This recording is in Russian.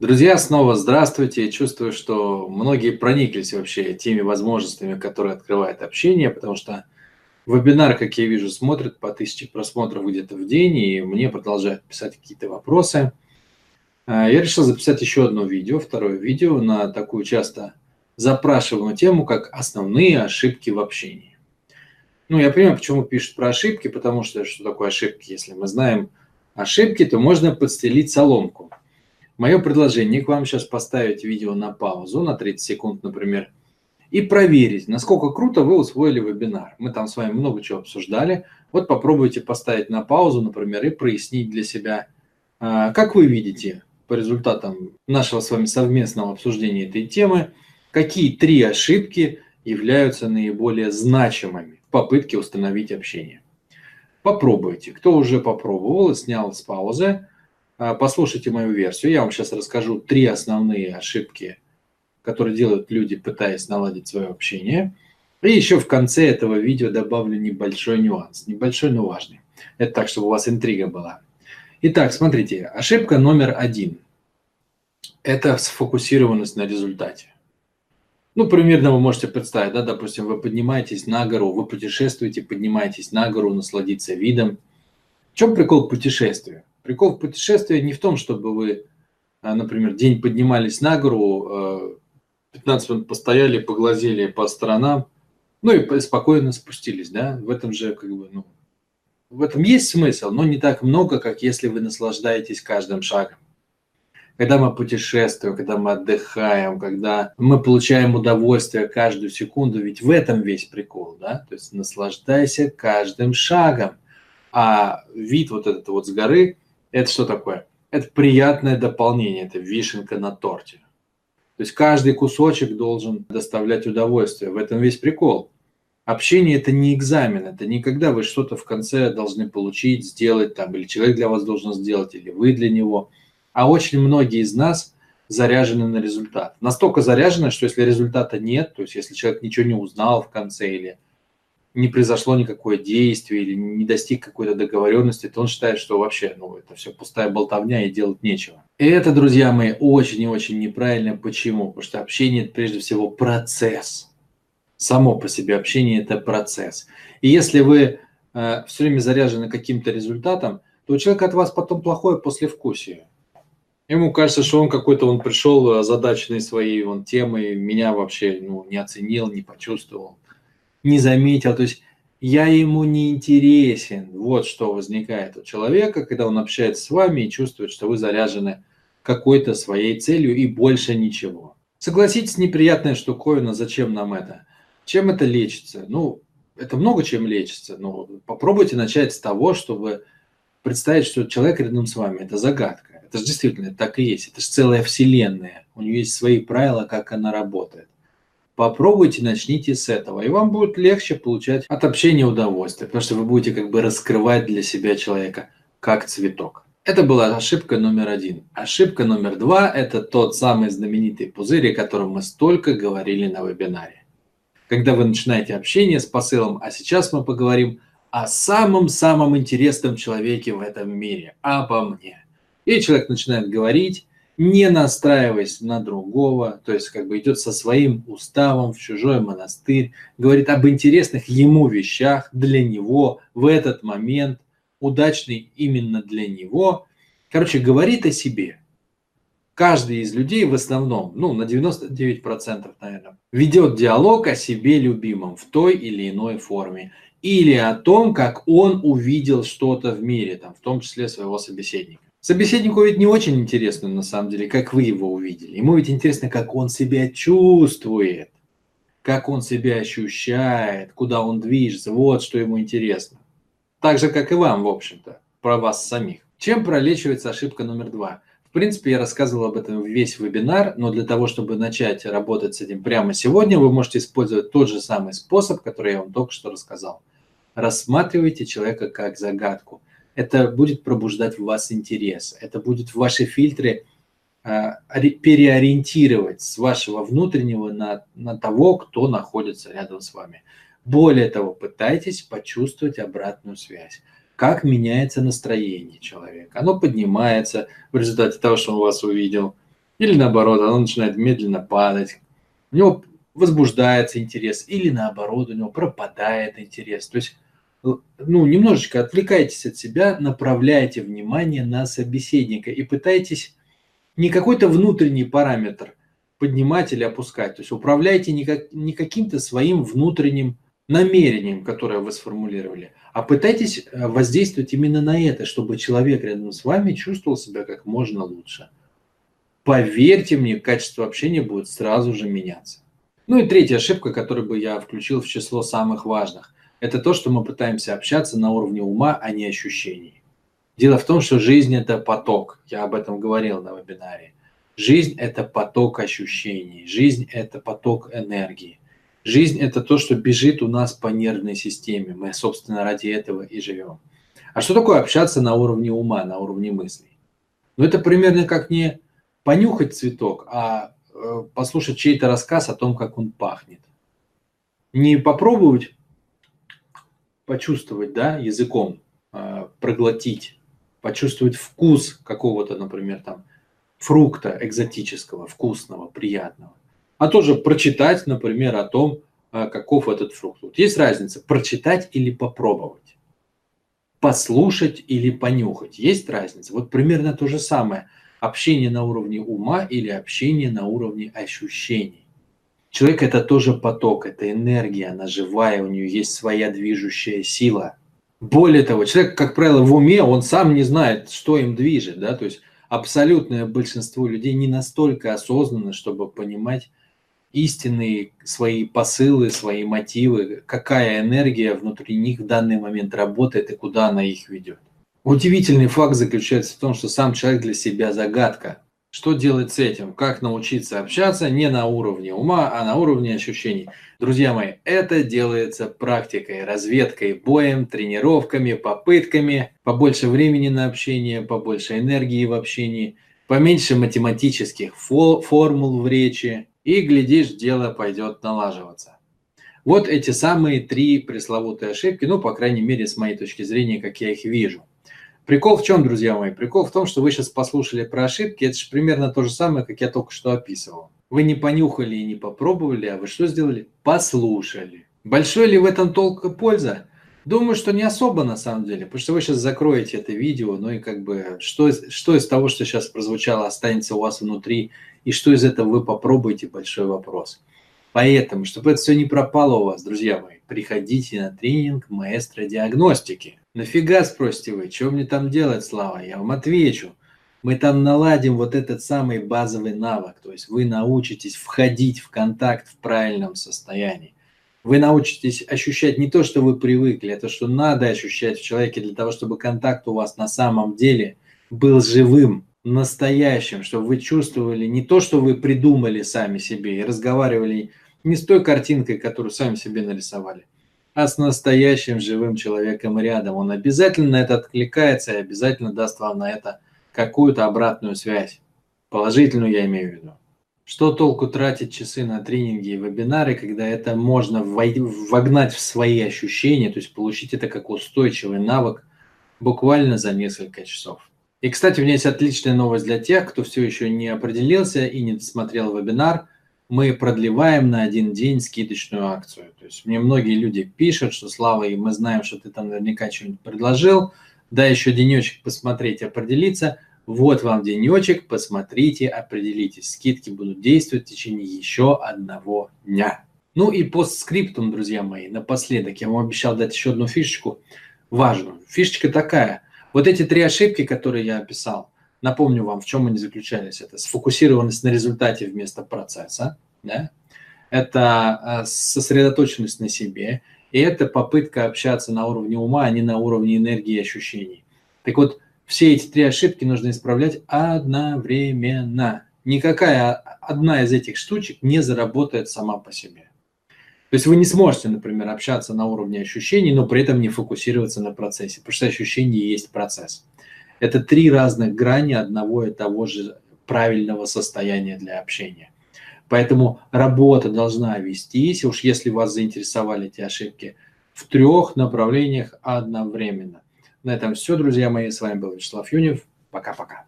Друзья, снова здравствуйте. Чувствую, что многие прониклись вообще теми возможностями, которые открывает общение, потому что вебинар, как я вижу, смотрят по тысяче просмотров где-то в день, и мне продолжают писать какие-то вопросы. А, я решил записать еще одно видео, второе видео на такую часто запрашиваемую тему, как основные ошибки в общении. Ну, я понимаю, почему пишут про ошибки, потому что что такое ошибки? Если мы знаем ошибки, то можно подстелить соломку – Мое предложение к вам сейчас поставить видео на паузу, на 30 секунд, например, и проверить, насколько круто вы усвоили вебинар. Мы там с вами много чего обсуждали. Вот попробуйте поставить на паузу, например, и прояснить для себя, а, как вы видите по результатам нашего с вами совместного обсуждения этой темы, какие три ошибки являются наиболее значимыми в попытке установить общение. Попробуйте. Кто уже попробовал и снял с паузы, послушайте мою версию. Я вам сейчас расскажу три основные ошибки, которые делают люди, пытаясь наладить свое общение. И еще в конце этого видео добавлю небольшой нюанс. Небольшой, но важный. Это так, чтобы у вас интрига была. Итак, смотрите, ошибка номер один. Это сфокусированность на результате. Ну, примерно вы можете представить, да, допустим, вы поднимаетесь на гору, вы путешествуете, поднимаетесь на гору, насладиться видом. В чем прикол путешествия? Прикол в путешествии не в том, чтобы вы, а, например, день поднимались на гору, 15 а, минут постояли, поглазели по сторонам, ну и спокойно спустились, да, в этом же как бы, ну, в этом есть смысл, но не так много, как если вы наслаждаетесь каждым шагом. Когда мы путешествуем, когда мы отдыхаем, когда мы получаем удовольствие каждую секунду, ведь в этом весь прикол, да, то есть наслаждайся каждым шагом. А вид вот этот вот с горы – это что такое? Это приятное дополнение, это вишенка на торте. То есть каждый кусочек должен доставлять удовольствие. В этом весь прикол. Общение – это не экзамен, это не когда вы что-то в конце должны получить, сделать, там, или человек для вас должен сделать, или вы для него. А очень многие из нас заряжены на результат. Настолько заряжены, что если результата нет, то есть если человек ничего не узнал в конце или не произошло никакое действие или не достиг какой-то договоренности, то он считает, что вообще ну, это все пустая болтовня и делать нечего. И это, друзья мои, очень и очень неправильно. Почему? Потому что общение – это прежде всего процесс. Само по себе общение – это процесс. И если вы э, все время заряжены каким-то результатом, то у человека от вас потом плохое послевкусие. Ему кажется, что он какой-то, он пришел озадаченный своей он темой, меня вообще ну, не оценил, не почувствовал не заметил. То есть я ему не интересен. Вот что возникает у человека, когда он общается с вами и чувствует, что вы заряжены какой-то своей целью и больше ничего. Согласитесь, неприятная штуковина, зачем нам это? Чем это лечится? Ну, это много чем лечится, но попробуйте начать с того, чтобы представить, что человек рядом с вами – это загадка. Это же действительно так и есть. Это же целая вселенная. У нее есть свои правила, как она работает. Попробуйте, начните с этого, и вам будет легче получать от общения удовольствие, потому что вы будете как бы раскрывать для себя человека как цветок. Это была ошибка номер один. Ошибка номер два – это тот самый знаменитый пузырь, о котором мы столько говорили на вебинаре. Когда вы начинаете общение с посылом, а сейчас мы поговорим о самом-самом интересном человеке в этом мире, обо мне. И человек начинает говорить, не настраиваясь на другого, то есть как бы идет со своим уставом в чужой монастырь, говорит об интересных ему вещах для него в этот момент, удачный именно для него. Короче, говорит о себе. Каждый из людей в основном, ну на 99%, наверное, ведет диалог о себе любимом в той или иной форме. Или о том, как он увидел что-то в мире, там, в том числе своего собеседника. Собеседнику ведь не очень интересно, на самом деле, как вы его увидели. Ему ведь интересно, как он себя чувствует, как он себя ощущает, куда он движется. Вот что ему интересно. Так же, как и вам, в общем-то, про вас самих. Чем пролечивается ошибка номер два? В принципе, я рассказывал об этом весь вебинар, но для того, чтобы начать работать с этим прямо сегодня, вы можете использовать тот же самый способ, который я вам только что рассказал. Рассматривайте человека как загадку – это будет пробуждать в вас интерес, это будет ваши фильтры э, переориентировать с вашего внутреннего на, на того, кто находится рядом с вами. Более того, пытайтесь почувствовать обратную связь. Как меняется настроение человека. Оно поднимается в результате того, что он вас увидел. Или наоборот, оно начинает медленно падать. У него возбуждается интерес, или наоборот, у него пропадает интерес. То есть, ну, немножечко отвлекайтесь от себя, направляйте внимание на собеседника и пытайтесь не какой-то внутренний параметр поднимать или опускать. То есть управляйте не, как, не каким-то своим внутренним намерением, которое вы сформулировали, а пытайтесь э, воздействовать именно на это, чтобы человек рядом с вами чувствовал себя как можно лучше. Поверьте мне, качество общения будет сразу же меняться. Ну и третья ошибка, которую бы я включил в число самых важных, это то, что мы пытаемся общаться на уровне ума, а не ощущений. Дело в том, что жизнь – это поток. Я об этом говорил на вебинаре. Жизнь – это поток ощущений. Жизнь – это поток энергии. Жизнь – это то, что бежит у нас по нервной системе. Мы, собственно, ради этого и живем. А что такое общаться на уровне ума, на уровне мыслей? Ну, это примерно как не понюхать цветок, а Э, послушать чей-то рассказ о том, как он пахнет. Не попробовать почувствовать, да, языком, э, проглотить, почувствовать вкус какого-то, например, там, фрукта экзотического, вкусного, приятного. А тоже прочитать, например, о том, э, каков этот фрукт. Вот есть разница, прочитать или попробовать. Послушать или понюхать. Есть разница. Вот примерно то же самое – общение на уровне ума или общение на уровне ощущений. Человек – это тоже поток, это энергия, она живая, у нее есть своя движущая сила. Более того, человек, как правило, в уме, он сам не знает, что им движет. Да? То есть абсолютное большинство людей не настолько осознанно, чтобы понимать истинные свои посылы, свои мотивы, какая энергия внутри них в данный момент работает и куда она их ведет. Удивительный факт заключается в том, что сам человек для себя загадка. Что делать с этим? Как научиться общаться не на уровне ума, а на уровне ощущений? Друзья мои, это делается практикой, разведкой, боем, тренировками, попытками, побольше времени на общение, побольше энергии в общении, поменьше математических формул в речи, и, глядишь, дело пойдет налаживаться. Вот эти самые три пресловутые ошибки, ну, по крайней мере, с моей точки зрения, как я их вижу. Прикол в чем, друзья мои? Прикол в том, что вы сейчас послушали про ошибки. Это же примерно то же самое, как я только что описывал. Вы не понюхали и не попробовали, а вы что сделали? Послушали. Большой ли в этом толк польза? Думаю, что не особо на самом деле, потому что вы сейчас закроете это видео, ну и как бы что, что из того, что сейчас прозвучало, останется у вас внутри, и что из этого вы попробуете, большой вопрос. Поэтому, чтобы это все не пропало у вас, друзья мои, приходите на тренинг маэстро диагностики. Нафига, спросите вы, что мне там делать, Слава? Я вам отвечу. Мы там наладим вот этот самый базовый навык. То есть вы научитесь входить в контакт в правильном состоянии. Вы научитесь ощущать не то, что вы привыкли, а то, что надо ощущать в человеке для того, чтобы контакт у вас на самом деле был живым, настоящим, чтобы вы чувствовали не то, что вы придумали сами себе и разговаривали не с той картинкой, которую сами себе нарисовали, а с настоящим живым человеком рядом. Он обязательно на это откликается и обязательно даст вам на это какую-то обратную связь. Положительную я имею в виду. Что толку тратить часы на тренинги и вебинары, когда это можно вогнать в свои ощущения, то есть получить это как устойчивый навык буквально за несколько часов. И, кстати, у меня есть отличная новость для тех, кто все еще не определился и не смотрел вебинар – мы продлеваем на один день скидочную акцию. То есть мне многие люди пишут, что Слава, и мы знаем, что ты там наверняка что-нибудь предложил, да еще денечек посмотреть, определиться. Вот вам денечек, посмотрите, определитесь. Скидки будут действовать в течение еще одного дня. Ну и постскриптум, друзья мои, напоследок. Я вам обещал дать еще одну фишечку важную. Фишечка такая. Вот эти три ошибки, которые я описал – Напомню вам, в чем они заключались. Это сфокусированность на результате вместо процесса, да? это э, сосредоточенность на себе, и это попытка общаться на уровне ума, а не на уровне энергии и ощущений. Так вот, все эти три ошибки нужно исправлять одновременно. Никакая одна из этих штучек не заработает сама по себе. То есть вы не сможете, например, общаться на уровне ощущений, но при этом не фокусироваться на процессе, потому что ощущение есть процесс. Это три разных грани одного и того же правильного состояния для общения. Поэтому работа должна вестись, уж если вас заинтересовали эти ошибки, в трех направлениях одновременно. На этом все, друзья мои. С вами был Вячеслав Юнев. Пока-пока.